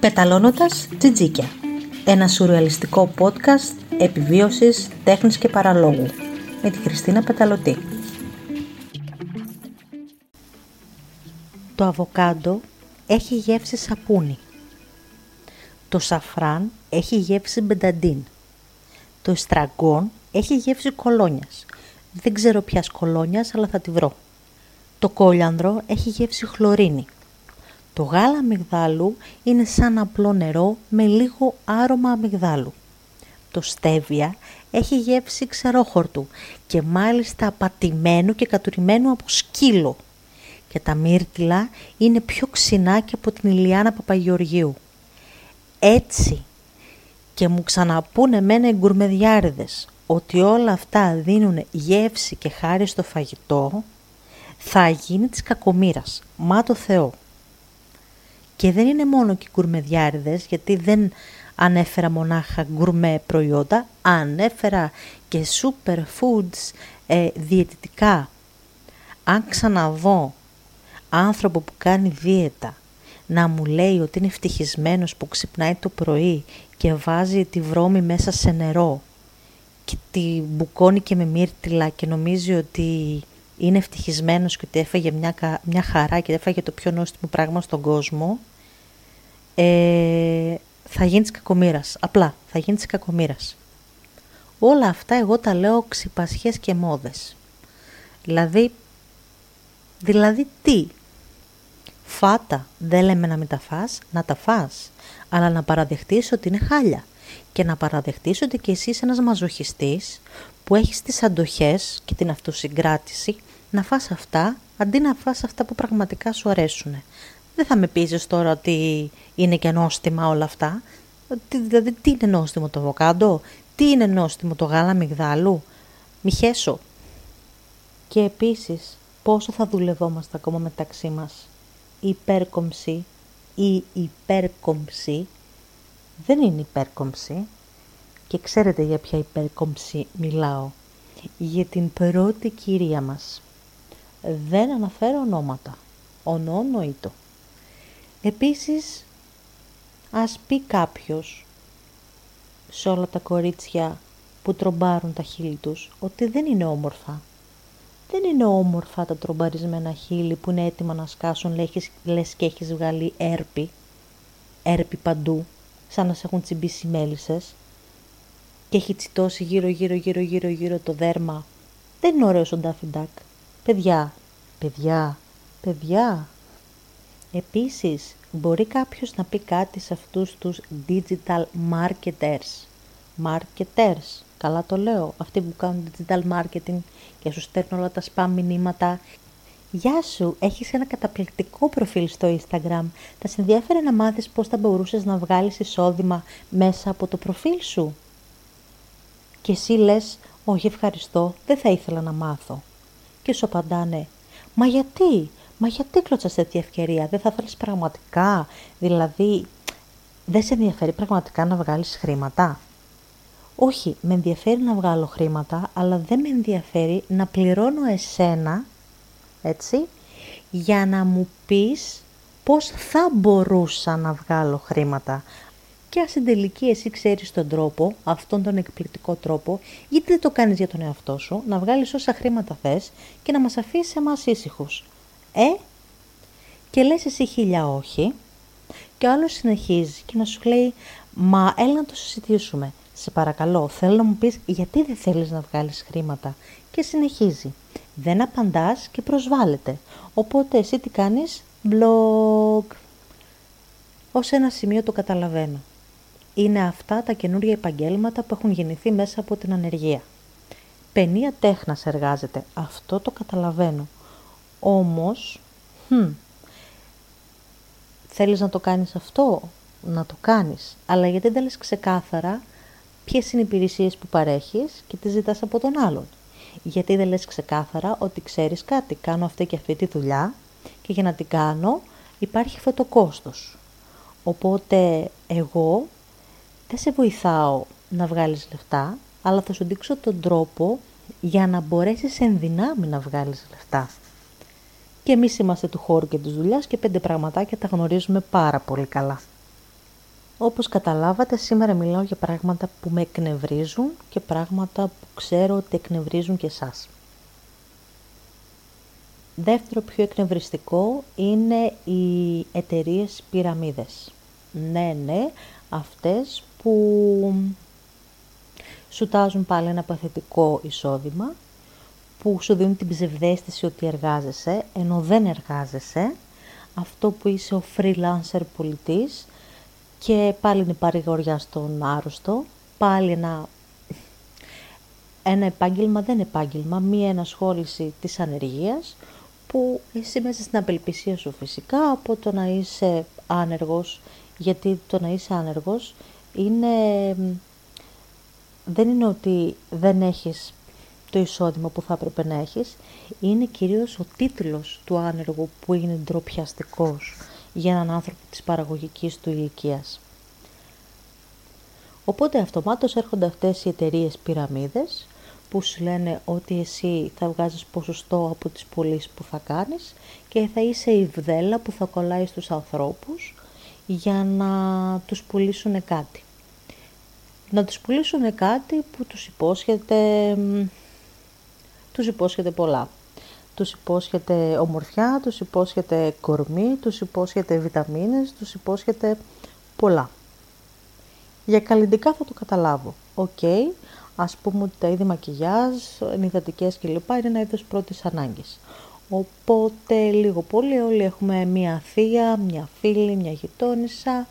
Πεταλώνοντας τζιτζίκια. Ένα σουρεαλιστικό podcast επιβίωσης, τέχνης και παραλόγου. Με τη Χριστίνα Πεταλωτή. Το αβοκάντο έχει γεύση σαπούνι. Το σαφράν έχει γεύση μπενταντίν. Το εστραγκόν έχει γεύση κολόνιας Δεν ξέρω ποιας κολόνιας αλλά θα τη βρω Το κόλιανδρο έχει γεύση χλωρίνη το γάλα αμυγδάλου είναι σαν απλό νερό με λίγο άρωμα αμυγδάλου. Το στέβια έχει γεύση ξερόχορτου και μάλιστα πατημένου και κατουρημένου από σκύλο. Και τα μύρτιλα είναι πιο ξινά και από την Ηλιάνα Παπαγεωργίου. Έτσι και μου ξαναπούνε εμένα οι γκουρμεδιάριδες ότι όλα αυτά δίνουν γεύση και χάρη στο φαγητό, θα γίνει της κακομήρας. Μα το Θεό. Και δεν είναι μόνο και γκουρμεδιάριδες, γιατί δεν ανέφερα μονάχα γκουρμέ προϊόντα, ανέφερα και super foods ε, διαιτητικά. Αν ξαναδώ άνθρωπο που κάνει δίαιτα να μου λέει ότι είναι ευτυχισμένος που ξυπνάει το πρωί και βάζει τη βρώμη μέσα σε νερό και τη μπουκώνει και με μύρτιλα και νομίζει ότι είναι ευτυχισμένος και ότι έφαγε μια, μια χαρά και έφαγε το πιο νόστιμο πράγμα στον κόσμο, ε, θα γίνεις κακομήρας. Απλά, θα γίνεις κακομήρας. Όλα αυτά εγώ τα λέω ξυπασιές και μόδες. Δηλαδή, δηλαδή τι; Φάτα, δεν λέμε να μην τα φας, να τα φας. Αλλά να παραδεχτείς ότι είναι χάλια. Και να παραδεχτείς ότι και εσύ είσαι ένας μαζοχιστής που έχεις τις αντοχές και την αυτοσυγκράτηση να φας αυτά αντί να φας αυτά που πραγματικά σου αρέσουν. Δεν θα με πείζεις τώρα ότι είναι και νόστιμα όλα αυτά. Δηλαδή, τι είναι νόστιμο το αβοκάντο, τι είναι νόστιμο το γάλα μυγδάλου. Μη χέσω. Και επίσης, πόσο θα δουλευόμαστε ακόμα μεταξύ μας; Η υπέρκομψη ή υπέρκομψη; Δεν είναι υπέρκομψη. Και ξέρετε για ποια υπέρκομψη μιλάω. Για την πρώτη κυρία μας. Δεν αναφέρω ονόματα. Ονόνοητο. Επίσης, ας πει κάποιος σε όλα τα κορίτσια που τρομπάρουν τα χείλη τους ότι δεν είναι όμορφα. Δεν είναι όμορφα τα τρομπαρισμένα χείλη που είναι έτοιμα να σκάσουν λες και έχεις βγάλει έρπη, έρπη παντού, σαν να σε έχουν τσιμπήσει μέλισσες και έχει τσιτώσει γύρω γύρω γύρω γύρω γύρω το δέρμα. Δεν είναι ωραίος ο Ντάφιντακ. Παιδιά, παιδιά, παιδιά, Επίσης, μπορεί κάποιος να πει κάτι σε αυτούς τους digital marketers. Marketers, καλά το λέω, αυτοί που κάνουν digital marketing και σου στέλνουν όλα τα spam μηνύματα. Γεια σου, έχεις ένα καταπληκτικό προφίλ στο Instagram. Θα σε ενδιαφέρει να μάθεις πώς θα μπορούσες να βγάλεις εισόδημα μέσα από το προφίλ σου; Και εσύ λες, όχι ευχαριστώ, δεν θα ήθελα να μάθω. Και σου απαντάνε, μα γιατί, Μα γιατί κλωτσάς τέτοια ευκαιρία, δεν θα θέλεις πραγματικά, δηλαδή δεν σε ενδιαφέρει πραγματικά να βγάλεις χρήματα; Όχι, με ενδιαφέρει να βγάλω χρήματα, αλλά δεν με ενδιαφέρει να πληρώνω εσένα, έτσι, για να μου πεις πώς θα μπορούσα να βγάλω χρήματα. Και ας στην τελική εσύ ξέρεις τον τρόπο, αυτόν τον εκπληκτικό τρόπο, γιατί δεν το κάνεις για τον εαυτό σου, να βγάλεις όσα χρήματα θες και να μας αφήσεις εμάς ήσυχους. Ε, και λες εσύ χίλια όχι και ο άλλος συνεχίζει και να σου λέει «Μα έλα να το συζητήσουμε, σε παρακαλώ, θέλω να μου πεις γιατί δεν θέλεις να βγάλεις χρήματα» και συνεχίζει. Δεν απαντάς και προσβάλλεται. Οπότε εσύ τι κάνεις, blog. Ως ένα σημείο το καταλαβαίνω. Είναι αυτά τα καινούργια επαγγέλματα που έχουν γεννηθεί μέσα από την ανεργία. Παινία τέχνας εργάζεται. Αυτό το καταλαβαίνω. Όμως, hm, θέλεις να το κάνεις αυτό, να το κάνεις. Αλλά γιατί δεν λες ξεκάθαρα ποιες είναι οι υπηρεσίες που παρέχεις και τις ζητάς από τον άλλον; Γιατί δεν λες ξεκάθαρα ότι ξέρεις κάτι, κάνω αυτή και αυτή τη δουλειά και για να την κάνω υπάρχει αυτό το κόστος. Οπότε εγώ δεν σε βοηθάω να βγάλεις λεφτά, αλλά θα σου δείξω τον τρόπο για να μπορέσεις εν δυνάμει να βγάλεις λεφτά. Και εμείς είμαστε του χώρου και της δουλειάς και πέντε πραγματάκια τα γνωρίζουμε πάρα πολύ καλά. Όπως καταλάβατε, σήμερα μιλάω για πράγματα που με εκνευρίζουν και πράγματα που ξέρω ότι εκνευρίζουν και εσάς. Δεύτερο πιο εκνευριστικό είναι οι εταιρείες πυραμίδες. Ναι, ναι, αυτές που σου τάζουν πάλι ένα παθητικό εισόδημα, που σου δίνουν την ψευδέστηση ότι εργάζεσαι, ενώ δεν εργάζεσαι, αυτό που είσαι ο freelancer πολιτής και πάλι είναι παρηγοριά στον άρρωστο, πάλι ένα, ένα επάγγελμα δεν επάγγελμα, μία ενασχόληση της ανεργίας, που εσύ μέσα στην απελπισία σου φυσικά από το να είσαι άνεργος, γιατί το να είσαι άνεργος είναι, δεν είναι ότι δεν έχεις το εισόδημα που θα έπρεπε να έχεις, είναι κυρίως ο τίτλος του άνεργου που είναι ντροπιαστικός για έναν άνθρωπο της παραγωγικής του ηλικίας. Οπότε αυτομάτως έρχονται αυτές οι εταιρείες πυραμίδες που σου λένε ότι εσύ θα βγάζεις ποσοστό από τις πωλήσεις που θα κάνεις και θα είσαι η βδέλλα που θα κολλάει στους ανθρώπους για να τους πουλήσουν κάτι. Να τους πουλήσουν κάτι που τους υπόσχεται, τους υπόσχεται πολλά. Τους υπόσχεται ομορφιά, τους υπόσχεται κορμί, τους υπόσχεται βιταμίνες, τους υπόσχεται πολλά. Για καλλιντικά θα το καταλάβω. Οκ, ας πούμε ότι τα είδη μακιγιάζ, ενυδατικές κλπ. είναι ένα είδος πρώτης ανάγκης. Οπότε λίγο πολύ όλοι έχουμε μια θεία, μια φίλη, μια γειτόνισσα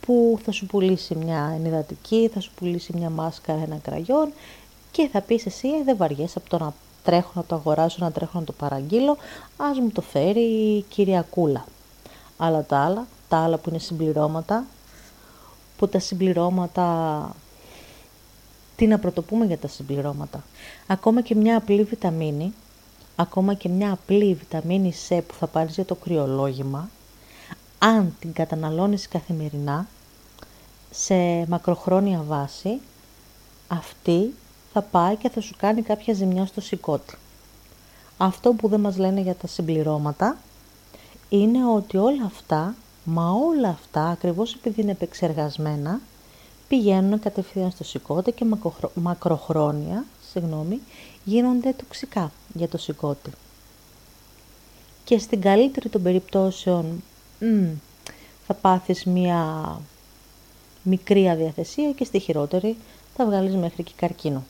που θα σου πουλήσει μια ενυδατική, θα σου πουλήσει μια μάσκαρα, ένα κραγιόν και θα πεις εσύ «Ε, δεν βαριέσαι από το να τρέχω να το αγοράσω, να τρέχω να το παραγγείλω, ας μου το φέρει η κυρία Κούλα. Αλλά τα άλλα, τα άλλα που είναι συμπληρώματα, που τα συμπληρώματα τι να πρωτοπούμε για τα συμπληρώματα. Ακόμα και μια απλή βιταμίνη, ακόμα και μια απλή βιταμίνη C που θα πάρεις για το κρυολόγημα, αν την καταναλώνεις καθημερινά, σε μακροχρόνια βάση, αυτή θα πάει και θα σου κάνει κάποια ζημιά στο σηκώτη. Αυτό που δεν μας λένε για τα συμπληρώματα είναι ότι όλα αυτά, μα όλα αυτά, ακριβώς επειδή είναι επεξεργασμένα, πηγαίνουν κατευθείαν στο σηκώτη και μακροχρόνια συγγνώμη, γίνονται τοξικά για το σηκώτη. Και στην καλύτερη των περιπτώσεων θα πάθεις μία μικρή αδιαθεσία και στη χειρότερη θα βγάλεις μέχρι και καρκίνο.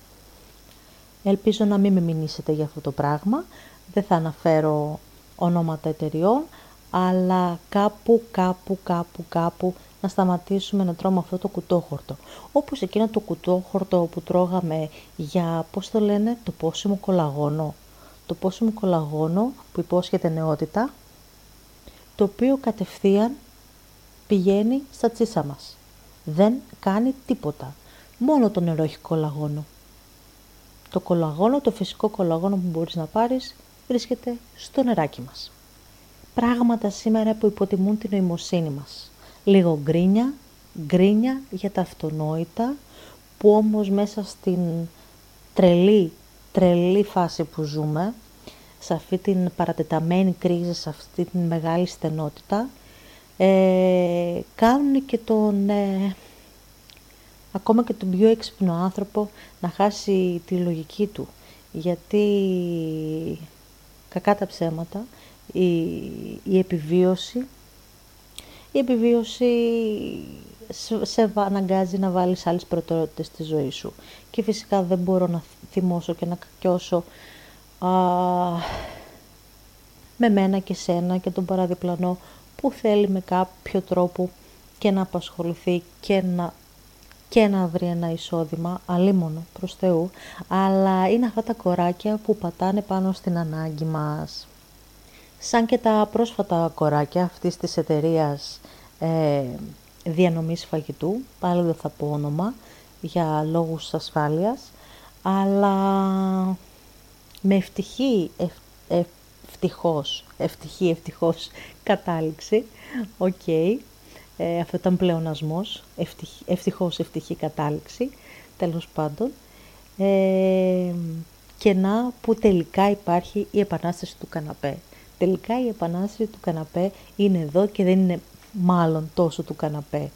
Ελπίζω να μην με μηνύσετε για αυτό το πράγμα. Δεν θα αναφέρω ονόματα εταιριών, αλλά κάπου, κάπου, κάπου, κάπου να σταματήσουμε να τρώμε αυτό το κουτόχορτο. Όπως εκείνο το κουτόχορτο που τρώγαμε για, πώς το λένε, το πόσιμο κολαγόνο. Το πόσιμο κολαγόνο που υπόσχεται νεότητα, το οποίο κατευθείαν πηγαίνει στα τσίσα μας. Δεν κάνει τίποτα. Μόνο το νερό έχει κολαγόνο. Το κολαγόνο, το φυσικό κολαγόνο που μπορείς να πάρεις, βρίσκεται στο νεράκι μας. Πράγματα σήμερα που υποτιμούν την νοημοσύνη μας λίγο γκρίνια, γκρίνια για τα αυτονόητα, που όμως μέσα στην τρελή, τρελή φάση που ζούμε, σε αυτή την παρατεταμένη κρίση, σε αυτή την μεγάλη στενότητα, ε, κάνουν και τον, ε, ακόμα και τον πιο έξυπνο άνθρωπο να χάσει τη λογική του. Γιατί, κακά τα ψέματα, η, η επιβίωση η επιβίωση σε αναγκάζει να βάλεις άλλες προτεραιότητες στη ζωή σου. Και φυσικά δεν μπορώ να θυμώσω και να κακιώσω α, με μένα και σένα και τον παραδιπλανό που θέλει με κάποιο τρόπο και να απασχοληθεί και να, και να βρει ένα εισόδημα, αλίμονο προς Θεού, αλλά είναι αυτά τα κοράκια που πατάνε πάνω στην ανάγκη μας σαν και τα πρόσφατα κοράκια αυτής της εταιρείας ε, διανομής φαγητού, πάλι δεν θα πω όνομα, για λόγους ασφάλειας, αλλά με ευτυχή, ευ, ευτυχώς, ευτυχή, ευτυχώς κατάληξη, ok, okay. Ε, αυτό ήταν πλεονασμός, ευτυχ, ευτυχώς, ευτυχή κατάληξη, τέλος πάντων. Ε, και να που τελικά υπάρχει η επανάσταση του καναπέ. Τελικά η επανάσταση του καναπέ είναι εδώ και δεν είναι μάλλον τόσο του καναπέ.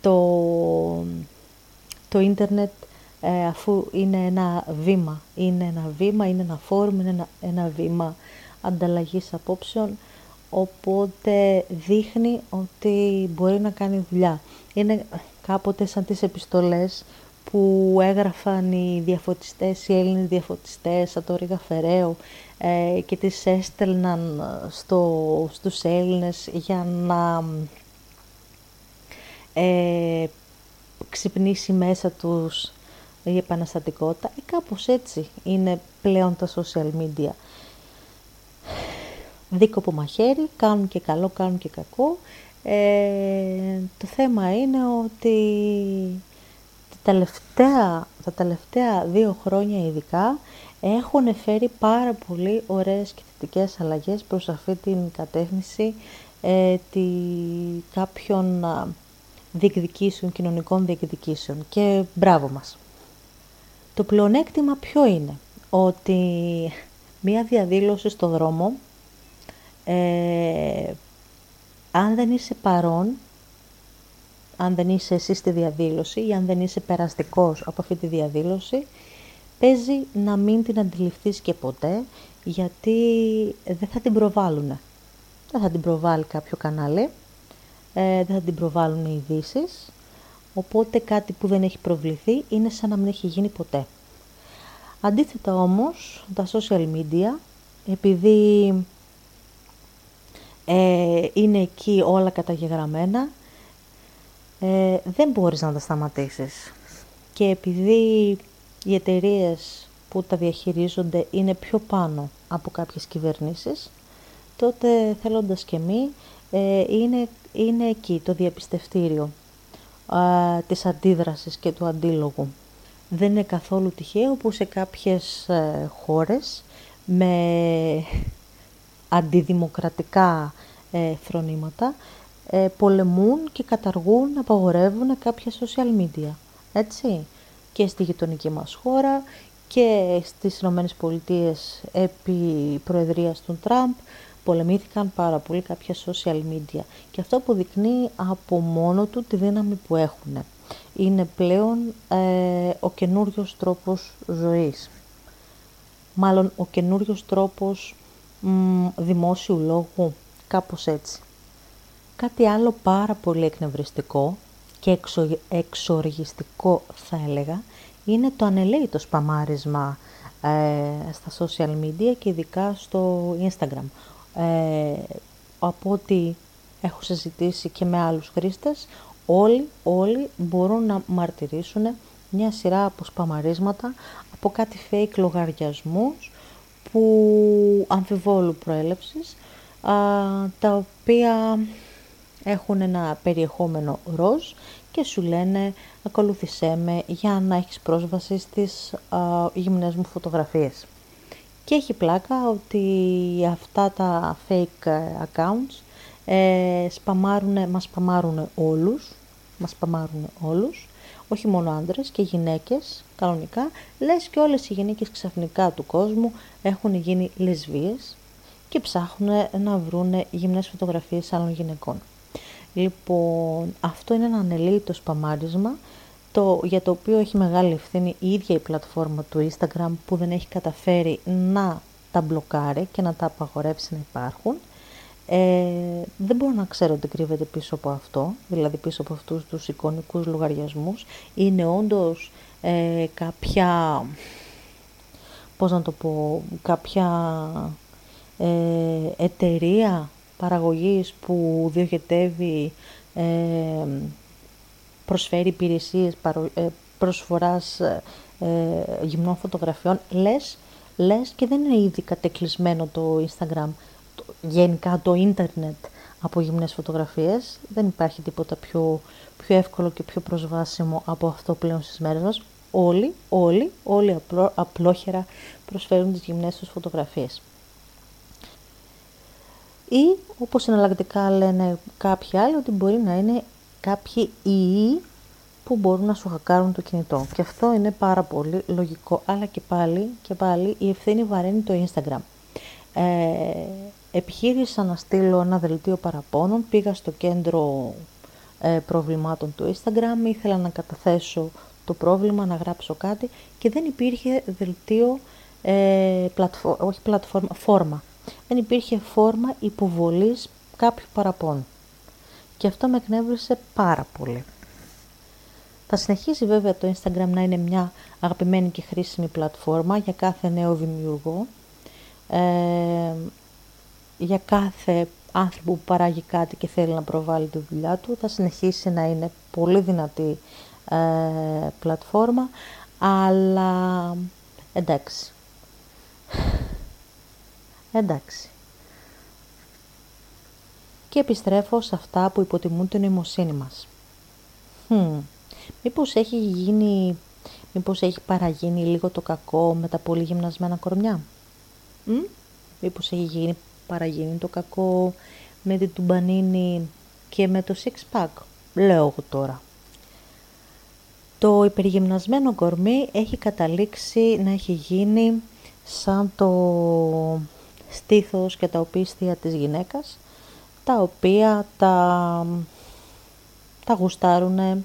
Το, το ίντερνετ ε, αφού είναι ένα βήμα, είναι ένα βήμα, είναι ένα φόρουμ, είναι ένα, ένα βήμα ανταλλαγής απόψεων, οπότε δείχνει ότι μπορεί να κάνει δουλειά. Είναι κάποτε σαν τις επιστολές που έγραφαν οι διαφωτιστές, οι Έλληνες διαφωτιστές, σαν το Ρίγα Φεραίου ε, και τις έστελναν στο, στους Έλληνες για να ε, ξυπνήσει μέσα τους η επαναστατικότητα. Ε, κάπως έτσι είναι πλέον τα social media. Δίκοπο μαχαίρι, κάνουν και καλό, κάνουν και κακό. Ε, το θέμα είναι ότι τα τελευταία, τα τελευταία δύο χρόνια ειδικά έχουν φέρει πάρα πολύ ωραίες και θετικές αλλαγές προς αυτή την κατεύθυνση ε, τη, κάποιων διεκδικήσεων, κοινωνικών διεκδικήσεων και μπράβο μας. Το πλεονέκτημα ποιο είναι, ότι μία διαδήλωση στο δρόμο, ε, αν δεν είσαι παρόν, αν δεν είσαι εσύ στη διαδήλωση ή αν δεν είσαι περαστικός από αυτή τη διαδήλωση, παίζει να μην την αντιληφθείς και ποτέ, γιατί δεν θα την προβάλλουν. Δεν θα την προβάλλει κάποιο κανάλι, ε, δεν θα την προβάλλουν οι ειδήσεις. Οπότε κάτι που δεν έχει προβληθεί είναι σαν να μην έχει γίνει ποτέ. Αντίθετα όμως, τα social media, επειδή ε, είναι εκεί όλα καταγεγραμμένα, ε, δεν μπορείς να τα σταματήσεις. Και επειδή οι εταιρείες που τα διαχειρίζονται είναι πιο πάνω από κάποιες κυβερνήσεις, τότε θέλοντας και μη, ε, είναι, είναι εκεί το διαπιστευτήριο ε, της αντίδρασης και του αντίλογου. Δεν είναι καθόλου τυχαίο που σε κάποιες ε, χώρες με αντιδημοκρατικά ε, φρονήματα ε, πολεμούν και καταργούν, απαγορεύουν κάποια social media. Έτσι. Και στη γειτονική μας χώρα και στις Ηνωμένες Πολιτείες επί προεδρίας του Τραμπ πολεμήθηκαν πάρα πολύ κάποια social media και αυτό αποδεικνύει από μόνο του τη δύναμη που έχουν. Είναι πλέον ε, ο καινούριος τρόπος ζωής. Μάλλον ο καινούριος τρόπος μ, δημόσιου λόγου, κάπως έτσι. Κάτι άλλο πάρα πολύ εκνευριστικό και εξο, εξοργιστικό θα έλεγα είναι το ανελαίητο σπαμάρισμα ε, στα social media και ειδικά στο Instagram ε, από ό,τι έχω συζητήσει και με άλλους χρήστες, όλοι, όλοι μπορούν να μαρτυρήσουν μια σειρά από σπαμαρίσματα, από κάτι fake λογαριασμούς που αμφιβόλου προέλευσης, α, τα οποία έχουν ένα περιεχόμενο ροζ και σου λένε ακολούθησέ με για να έχεις πρόσβαση στις α, γυμνές μου φωτογραφίες. Και έχει πλάκα ότι αυτά τα fake accounts ε, σπαμάρουν, μας σπαμάρουν όλους, μας σπαμάρουν όλους, όχι μόνο άντρες και γυναίκες κανονικά, λες και όλες οι γυναίκες ξαφνικά του κόσμου έχουν γίνει λεσβίες και ψάχνουν να βρουν γυμνές φωτογραφίες άλλων γυναικών. Λοιπόν, αυτό είναι ένα ανελείτο σπαμάρισμα το, για το οποίο έχει μεγάλη ευθύνη η ίδια η πλατφόρμα του Instagram που δεν έχει καταφέρει να τα μπλοκάρει και να τα απαγορεύσει να υπάρχουν. Ε, δεν μπορώ να ξέρω τι κρύβεται πίσω από αυτό, δηλαδή πίσω από αυτούς τους εικονικούς λογαριασμούς. Είναι όντως ε, κάποια, πώς να το πω, κάποια ε, εταιρεία παραγωγής που διοχετεύει ε, προσφέρει υπηρεσίες ε, προσφοράς ε, ε, γυμνών φωτογραφιών, λες, λες και δεν είναι ήδη κατεκλυσμένο το Instagram, γενικά το ίντερνετ από γυμνές φωτογραφίες. Δεν υπάρχει τίποτα πιο, πιο εύκολο και πιο προσβάσιμο από αυτό πλέον στις μέρες μας. Όλοι, όλοι, όλοι απλό, απλόχερα προσφέρουν τις γυμνές τους φωτογραφίες. Ή, όπως εναλλακτικά λένε κάποιοι άλλοι, ότι μπορεί να είναι κάποιοι ιοί που μπορούν να σου χακάρουν το κινητό. Και αυτό είναι πάρα πολύ λογικό. Αλλά και πάλι, και πάλι η ευθύνη βαραίνει το Instagram. Ε, επιχείρησα να στείλω ένα δελτίο παραπώνων, πήγα στο κέντρο ε, προβλημάτων του Instagram, ήθελα να καταθέσω το πρόβλημα, να γράψω κάτι και δεν υπήρχε δελτίο, ε, όχι πλατφόρμα, φόρμα. Δεν υπήρχε φόρμα υποβολής κάποιου παραπώνου. Και αυτό με εκνεύρισε πάρα πολύ. Θα συνεχίσει βέβαια το Instagram να είναι μια αγαπημένη και χρήσιμη πλατφόρμα για κάθε νέο δημιουργό, ε, για κάθε άνθρωπο που παράγει κάτι και θέλει να προβάλλει τη δουλειά του, θα συνεχίσει να είναι πολύ δυνατή ε, πλατφόρμα, αλλά εντάξει. Εντάξει. Και επιστρέφω σε αυτά που υποτιμούν την νοημοσύνη μας. Hm. Μήπως έχει γίνει, μήπως έχει παραγίνει λίγο το κακό με τα πολύ γυμνασμένα κορμιά; Μ; Μήπως έχει γίνει, παραγίνει το κακό με την τουμπανίνη και με το six pack. Λέω εγώ τώρα. Το υπεργυμνασμένο κορμί έχει καταλήξει να έχει γίνει σαν το στήθος και τα οπίστια της γυναίκας, τα οποία τα, τα γουστάρουνε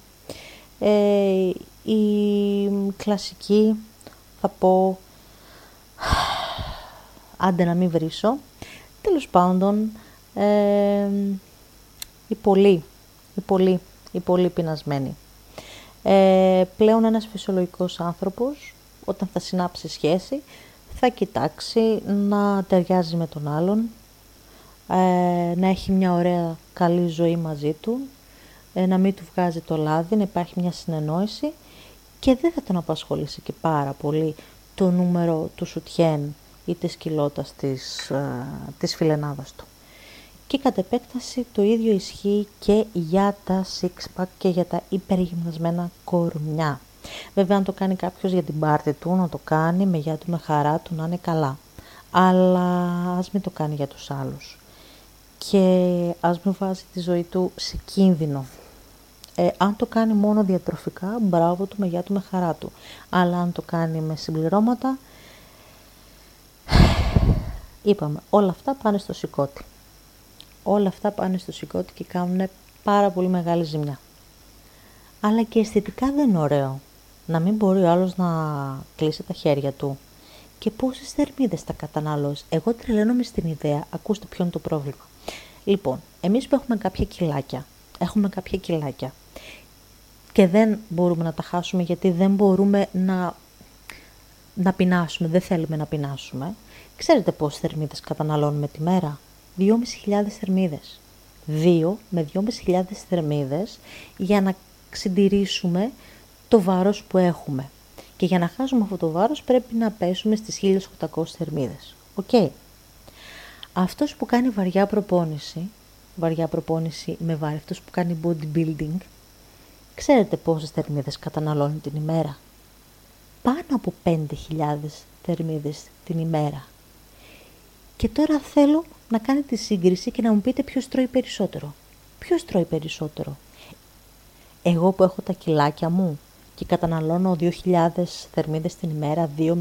ε, η κλασική, θα πω, άντε να μην βρίσω, τέλος πάντων, ε, η πολύ, η πολύ, η πολύ πεινασμένη. Ε, πλέον ένας φυσιολογικός άνθρωπος, όταν θα συνάψει σχέση, θα κοιτάξει να ταιριάζει με τον άλλον, ε, να έχει μια ωραία καλή ζωή μαζί του, ε, να μην του βγάζει το λάδι, να υπάρχει μια συνεννόηση και δεν θα τον απασχολήσει και πάρα πολύ το νούμερο του σουτιέν ή της κοιλώτας της, ε, της φιλενάδας του. Και κατ' επέκταση το ίδιο ισχύει και για τα six και για τα υπεργυμνασμένα κορμιά. Βέβαια αν το κάνει κάποιος για την πάρτη του, να το κάνει με γεια του, με χαρά του, να είναι καλά. Αλλά ας μην το κάνει για τους άλλους. Και ας μην βάζει τη ζωή του σε κίνδυνο. Ε, αν το κάνει μόνο διατροφικά, μπράβο του, με γεια του, με χαρά του. Αλλά αν το κάνει με συμπληρώματα, είπαμε, όλα αυτά πάνε στο σηκώτη. Όλα αυτά πάνε στο σηκώτη και κάνουν πάρα πολύ μεγάλη ζημιά. Αλλά και αισθητικά δεν είναι ωραίο να μην μπορεί ο άλλος να κλείσει τα χέρια του. Και πόσες θερμίδες θα καταναλώσει. Εγώ τρελαίνομαι στην ιδέα, ακούστε ποιο είναι το πρόβλημα. Λοιπόν, εμείς που έχουμε κάποια κιλάκια, έχουμε κάποια κιλάκια και δεν μπορούμε να τα χάσουμε γιατί δεν μπορούμε να, να πεινάσουμε, δεν θέλουμε να πεινάσουμε. Ξέρετε πόσες θερμίδες καταναλώνουμε τη μέρα; 2.500 θερμίδες. 2 με 2.500 θερμίδες για να συντηρήσουμε το βάρος που έχουμε. Και για να χάσουμε αυτό το βάρος πρέπει να πέσουμε στις 1800 θερμίδες. Ok. Okay. Αυτός που κάνει βαριά προπόνηση, βαριά προπόνηση με βάρη, αυτός που κάνει bodybuilding, ξέρετε πόσες θερμίδες καταναλώνει την ημέρα; Πάνω από 5.000 θερμίδες την ημέρα. Και τώρα θέλω να κάνετε τη σύγκριση και να μου πείτε ποιος τρώει περισσότερο. Ποιος τρώει περισσότερο; Εγώ που έχω τα κιλάκια μου και καταναλώνω 2.000 θερμίδες την ημέρα, 2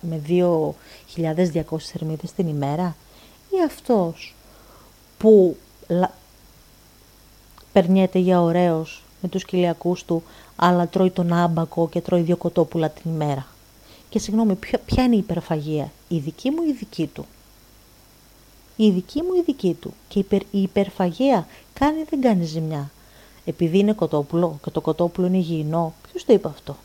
με 2.200 θερμίδες την ημέρα ή αυτός που λα... περνιέται για ωραίος με τους κοιλιακούς του αλλά τρώει τον άμπακο και τρώει δύο κοτόπουλα την ημέρα. Και συγγνώμη, ποια, ποια είναι η υπερφαγία, η δική μου ή η δική του; Η δική μου ή η δική του. Και η υπερφαγία κάνει δεν κάνει ζημιά. Επειδή είναι κοτόπουλο και το κοτόπουλο είναι υγιεινό, ποιος το είπε αυτό;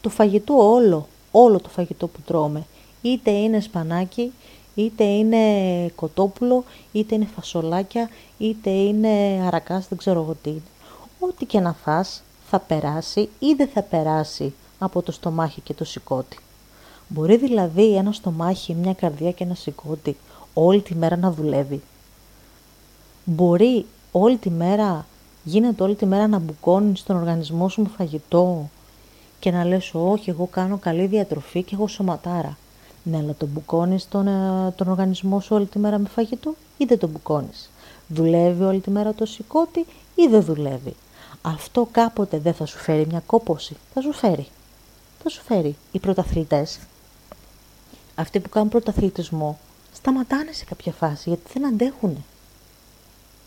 Το φαγητό όλο, όλο το φαγητό που τρώμε, είτε είναι σπανάκι, είτε είναι κοτόπουλο, είτε είναι φασολάκια, είτε είναι αρακάς, δεν ξέρω εγώ τι είναι. Ό,τι και να φας θα περάσει ή δεν θα περάσει από το στομάχι και το σηκώτη. Μπορεί δηλαδή ένα στομάχι, μια καρδιά και ένα σηκώτη όλη τη μέρα να δουλεύει. Μπορεί όλη τη μέρα γίνεται όλη τη μέρα να μπουκώνεις τον οργανισμό σου με φαγητό και να λες όχι εγώ κάνω καλή διατροφή και εγώ σωματάρα. Ναι, αλλά τον μπουκώνεις τον, ε, τον οργανισμό σου όλη τη μέρα με φαγητό ή δεν τον μπουκώνεις; Δουλεύει όλη τη μέρα το σηκώτη ή δεν δουλεύει; Αυτό κάποτε δεν θα σου φέρει μια κόποση. Θα σου φέρει. Θα σου φέρει. Οι πρωταθλητές, αυτοί που κάνουν πρωταθλητισμό, σταματάνε σε κάποια φάση γιατί δεν αντέχουν.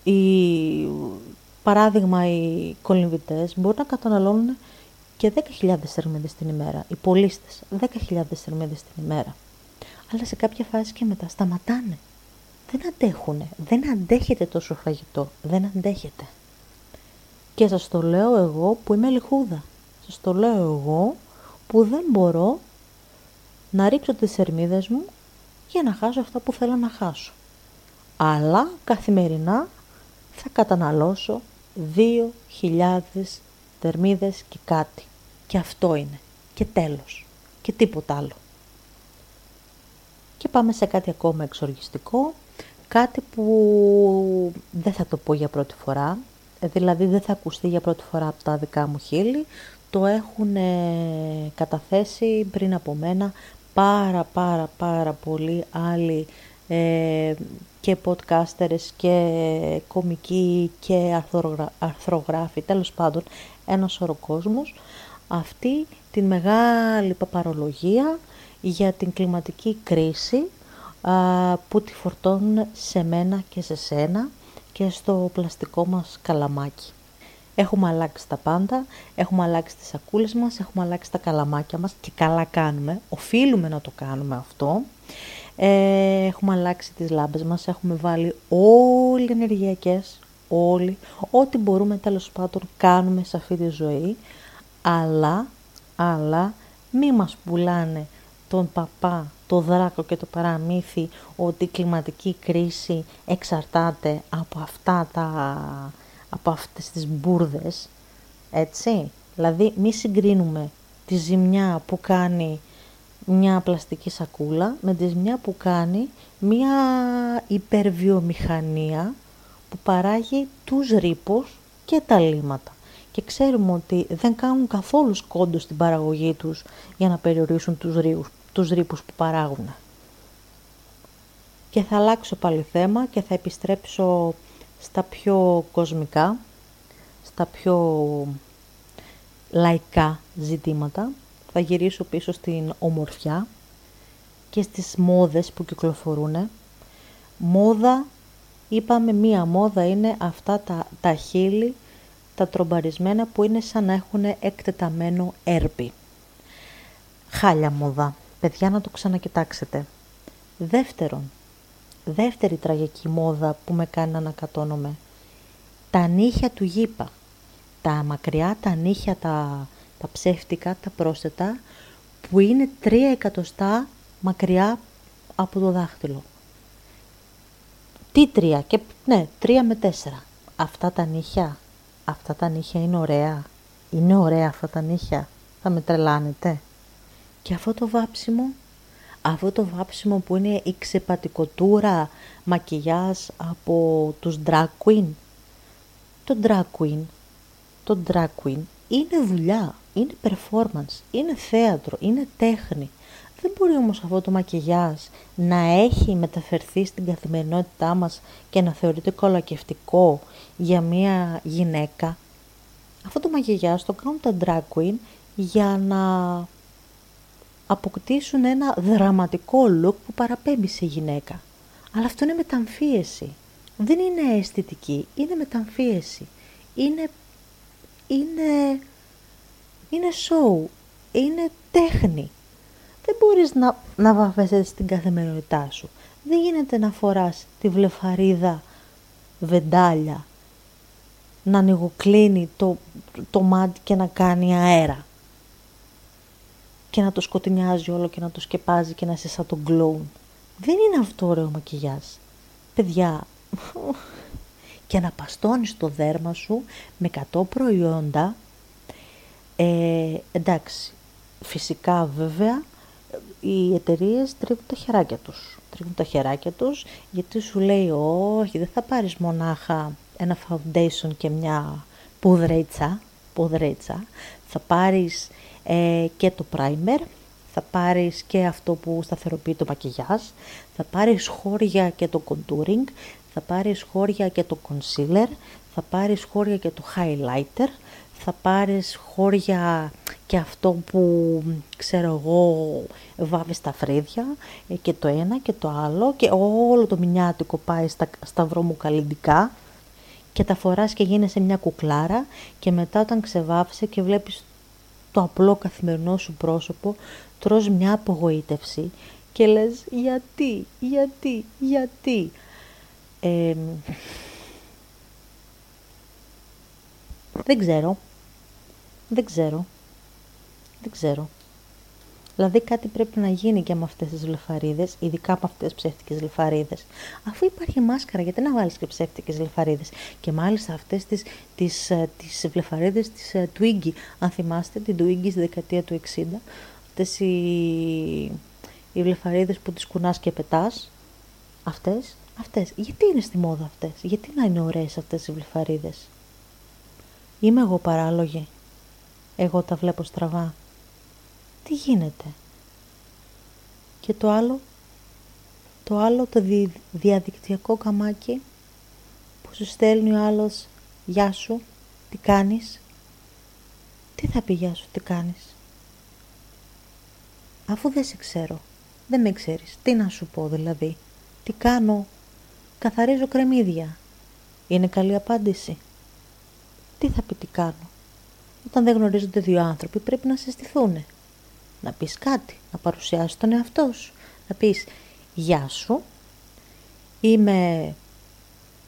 Οι, παράδειγμα, οι κολυμβητές μπορούν να καταναλώνουν και 10.000 θερμίδες την ημέρα. Οι πολίστες 10.000 θερμίδες την ημέρα. Αλλά σε κάποια φάση και μετά σταματάνε. Δεν αντέχουν. Δεν αντέχετε τόσο φαγητό. Δεν αντέχετε. Και σας το λέω εγώ που είμαι λιχούδα. Σας το λέω εγώ που δεν μπορώ να ρίξω τις θερμίδες μου για να χάσω αυτά που θέλω να χάσω. Αλλά καθημερινά θα καταναλώσω 2.000 θερμίδες και κάτι. Και αυτό είναι. Και τέλος. Και τίποτα άλλο. Και πάμε σε κάτι ακόμα εξοργιστικό. Κάτι που δεν θα το πω για πρώτη φορά. Δηλαδή δεν θα ακουστεί για πρώτη φορά από τα δικά μου χείλη. Το έχουν καταθέσει πριν από μένα πάρα πάρα πάρα πολλοί άλλοι ε, και podcasters και κομικοί και αρθρογράφοι, τέλος πάντων ένας σωρό κόσμος, αυτή τη μεγάλη παπαρολογία για την κλιματική κρίση που τη φορτώνουν σε μένα και σε σένα και στο πλαστικό μας καλαμάκι. Έχουμε αλλάξει τα πάντα, έχουμε αλλάξει τις σακούλες μας, έχουμε αλλάξει τα καλαμάκια μας και καλά κάνουμε, οφείλουμε να το κάνουμε αυτό. Ε, έχουμε αλλάξει τις λάμπες μας, έχουμε βάλει όλοι ενεργειακές, όλοι, ό,τι μπορούμε τέλος πάντων κάνουμε σε αυτή τη ζωή, αλλά, αλλά μη μας πουλάνε τον παπά, το δράκο και το παραμύθι ότι η κλιματική κρίση εξαρτάται από αυτά τα, από αυτές τις μπουρδες, έτσι. Δηλαδή μη συγκρίνουμε τη ζημιά που κάνει μια πλαστική σακούλα με τη ζημιά που κάνει μια υπερβιομηχανία που παράγει τους ρήπους και τα λίματα. Και ξέρουμε ότι δεν κάνουν καθόλου σκόντος στην παραγωγή τους για να περιορίσουν τους, ρήπους, τους ρήπους που παράγουν. Και θα αλλάξω πάλι θέμα και θα επιστρέψω στα πιο κοσμικά, στα πιο λαϊκά ζητήματα. Θα γυρίσω πίσω στην ομορφιά και στις μόδες που κυκλοφορούν. Μόδα, είπαμε μία μόδα είναι αυτά τα, τα χείλη, τα τρομπαρισμένα που είναι σαν να έχουν εκτεταμένο έρπη. Χάλια μόδα. Παιδιά να το ξανακοιτάξετε. Δεύτερον, δεύτερη τραγική μόδα που με κάνει να ανακατώνομαι. Τα νύχια του γήπα. Τα μακριά τα νύχια, τα, τα ψεύτικα, τα πρόσθετα, που είναι τρία εκατοστά μακριά από το δάχτυλο. Τι τρία, και ναι, τρία με τέσσερα. Αυτά τα νύχια, αυτά τα νύχια είναι ωραία. Είναι ωραία αυτά τα νύχια. Θα με τρελάνετε. Και αυτό το βάψιμο αυτό το βάψιμο που είναι η ξεπατικοτούρα μακιγιάζ από τους drag queen. Το drag queen, το drag queen είναι δουλειά, είναι performance, είναι θέατρο, είναι τέχνη. Δεν μπορεί όμως αυτό το μακιγιάζ να έχει μεταφερθεί στην καθημερινότητά μας και να θεωρείται κολακευτικό για μια γυναίκα. Αυτό το μακιγιάζ το κάνουν τα drag queen για να αποκτήσουν ένα δραματικό look που παραπέμπει σε γυναίκα. Αλλά αυτό είναι μεταμφίεση. Δεν είναι αισθητική, είναι μεταμφίεση. Είναι, είναι, είναι show, είναι τέχνη. Δεν μπορείς να, να βαφέσαι στην καθημερινότητά σου. Δεν γίνεται να φοράς τη βλεφαρίδα βεντάλια, να ανοιγοκλίνει το, το μάτι και να κάνει αέρα και να το σκοτεινιάζει όλο και να το σκεπάζει και να είσαι σαν τον κλόουν. Δεν είναι αυτό ωραίο μακιγιάζ. Παιδιά, και να παστώνεις το δέρμα σου με 100 προϊόντα, ε, εντάξει, φυσικά βέβαια οι εταιρείες τρίβουν τα χεράκια τους. Τρίβουν τα χεράκια τους γιατί σου λέει όχι δεν θα πάρεις μονάχα ένα foundation και μια πουδρέτσα, πουδρέτσα. θα πάρεις ε, και το primer, θα πάρεις και αυτό που σταθεροποιεί το μακιγιάζ, θα πάρεις χώρια και το contouring, θα πάρεις χώρια και το concealer, θα πάρεις χώρια και το highlighter, θα πάρεις χώρια και αυτό που ξέρω εγώ βάβεις τα φρύδια ε, και το ένα και το άλλο και όλο το μηνιάτικο πάει στα, στα βρωμοκαλλιντικά και τα φοράς και γίνεσαι μια κουκλάρα και μετά όταν ξεβάφεσαι και βλέπεις το απλό καθημερινό σου πρόσωπο τρως μια απογοήτευση και λες γιατί, γιατί, γιατί. δεν ξέρω, δεν ξέρω, δεν ξέρω. Δηλαδή κάτι πρέπει να γίνει και με αυτές τις βλεφαρίδες, ειδικά από αυτές τις ψεύτικες βλεφαρίδες. Αφού υπάρχει μάσκαρα, γιατί να βάλεις και ψεύτικες βλεφαρίδες. Και μάλιστα αυτές τις, τις, ε, τις βλεφαρίδες της uh, Twiggy, αν θυμάστε την Twiggy στη δεκαετία του 60, αυτές οι, οι βλεφαρίδες που τις κουνάς και πετάς, αυτές, αυτές. Γιατί είναι στη μόδα αυτές, γιατί να είναι ωραίες αυτές οι βλεφαρίδες. Είμαι εγώ παράλογη; Εγώ τα βλέπω στραβά; Τι γίνεται; Και το άλλο, το άλλο το διαδικτυακό καμάκι που σου στέλνει ο άλλος «Γεια σου, τι κάνεις» Τι θα πει «Γεια σου, τι κάνεις» Αφού δεν σε ξέρω, δεν με ξέρεις, τι να σου πω δηλαδή, τι κάνω, καθαρίζω κρεμμύδια. Είναι καλή απάντηση. Τι θα πει τι κάνω; Όταν δεν γνωρίζονται δύο άνθρωποι πρέπει να συστηθούν. Να πεις κάτι, να παρουσιάσεις τον εαυτό σου. Να πεις «Γεια σου, είμαι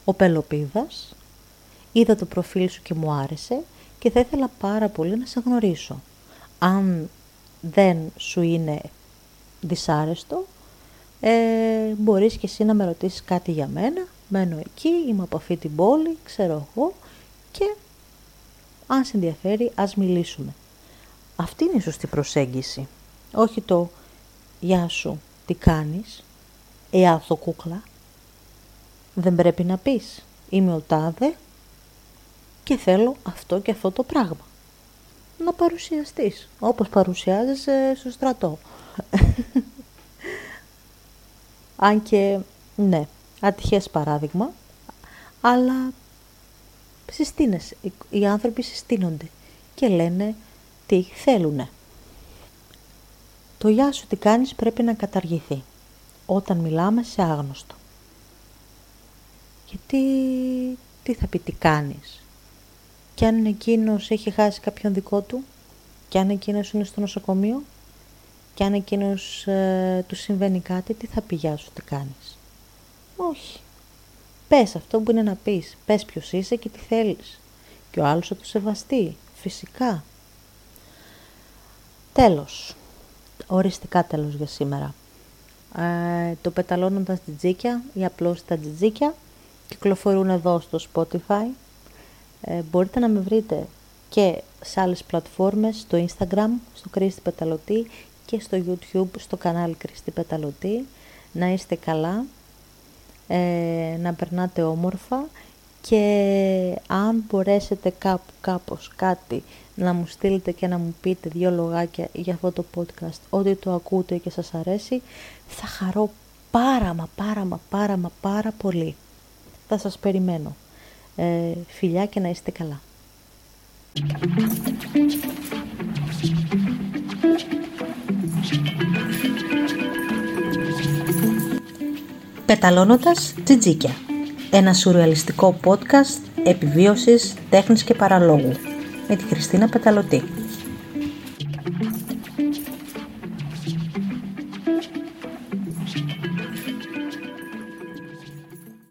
ο Πελοπίδας, είδα το προφίλ σου και μου άρεσε και θα ήθελα πάρα πολύ να σε γνωρίσω. Αν δεν σου είναι δυσάρεστο, ε, μπορείς και εσύ να με ρωτήσεις κάτι για μένα, μένω εκεί, είμαι από αυτή την πόλη, ξέρω εγώ και αν σε ενδιαφέρει ας μιλήσουμε. Αυτή είναι η σωστή προσέγγιση. Όχι το «Γεια σου, τι κάνεις» «Εάθο κούκλα». Δεν πρέπει να πεις «Είμαι ο τάδε και θέλω αυτό και αυτό το πράγμα». Να παρουσιαστείς, όπως παρουσιάζεσαι στο στρατό. Αν και, ναι, ατυχές παράδειγμα, αλλά συστήνεσαι. Οι άνθρωποι συστήνονται και λένε τι θέλουνε. Το «Γεια σου τι κάνεις» πρέπει να καταργηθεί όταν μιλάμε σε άγνωστο. Γιατί τι θα πει τι κάνεις; Και αν εκείνος έχει χάσει κάποιον δικό του, και αν εκείνος είναι στο νοσοκομείο, και αν εκείνος ε, του συμβαίνει κάτι, τι θα πει «Γεια σου τι κάνεις». Όχι. Πες αυτό που είναι να πεις. Πες ποιος είσαι και τι θέλεις. Και ο άλλος θα το σεβαστεί. Φυσικά. Τέλος. Οριστικά τέλος για σήμερα. Ε, το πεταλώνουν τα τζιτζίκια ή απλώς τα τζιτζίκια κυκλοφορούν εδώ στο Spotify. Ε, μπορείτε να με βρείτε και σε άλλες πλατφόρμες, στο Instagram, στο Κρίστη Πεταλωτή και στο YouTube, στο κανάλι Κρίστη Πεταλωτή. Να είστε καλά ε, να περνάτε όμορφα και αν μπορέσετε κάπου, κάπως, κάτι να μου στείλετε και να μου πείτε δύο λογάκια για αυτό το podcast, ότι το ακούτε και σας αρέσει, θα χαρώ πάρα μα πάρα μα πάρα μα πάρα πολύ. Θα σας περιμένω. Ε, φιλιά και να είστε καλά. Πεταλώνοντας τζιτζίκια. Ένα σουρεαλιστικό podcast επιβίωσης, τέχνης και παραλόγου. Με τη Χριστίνα Πεταλωτή.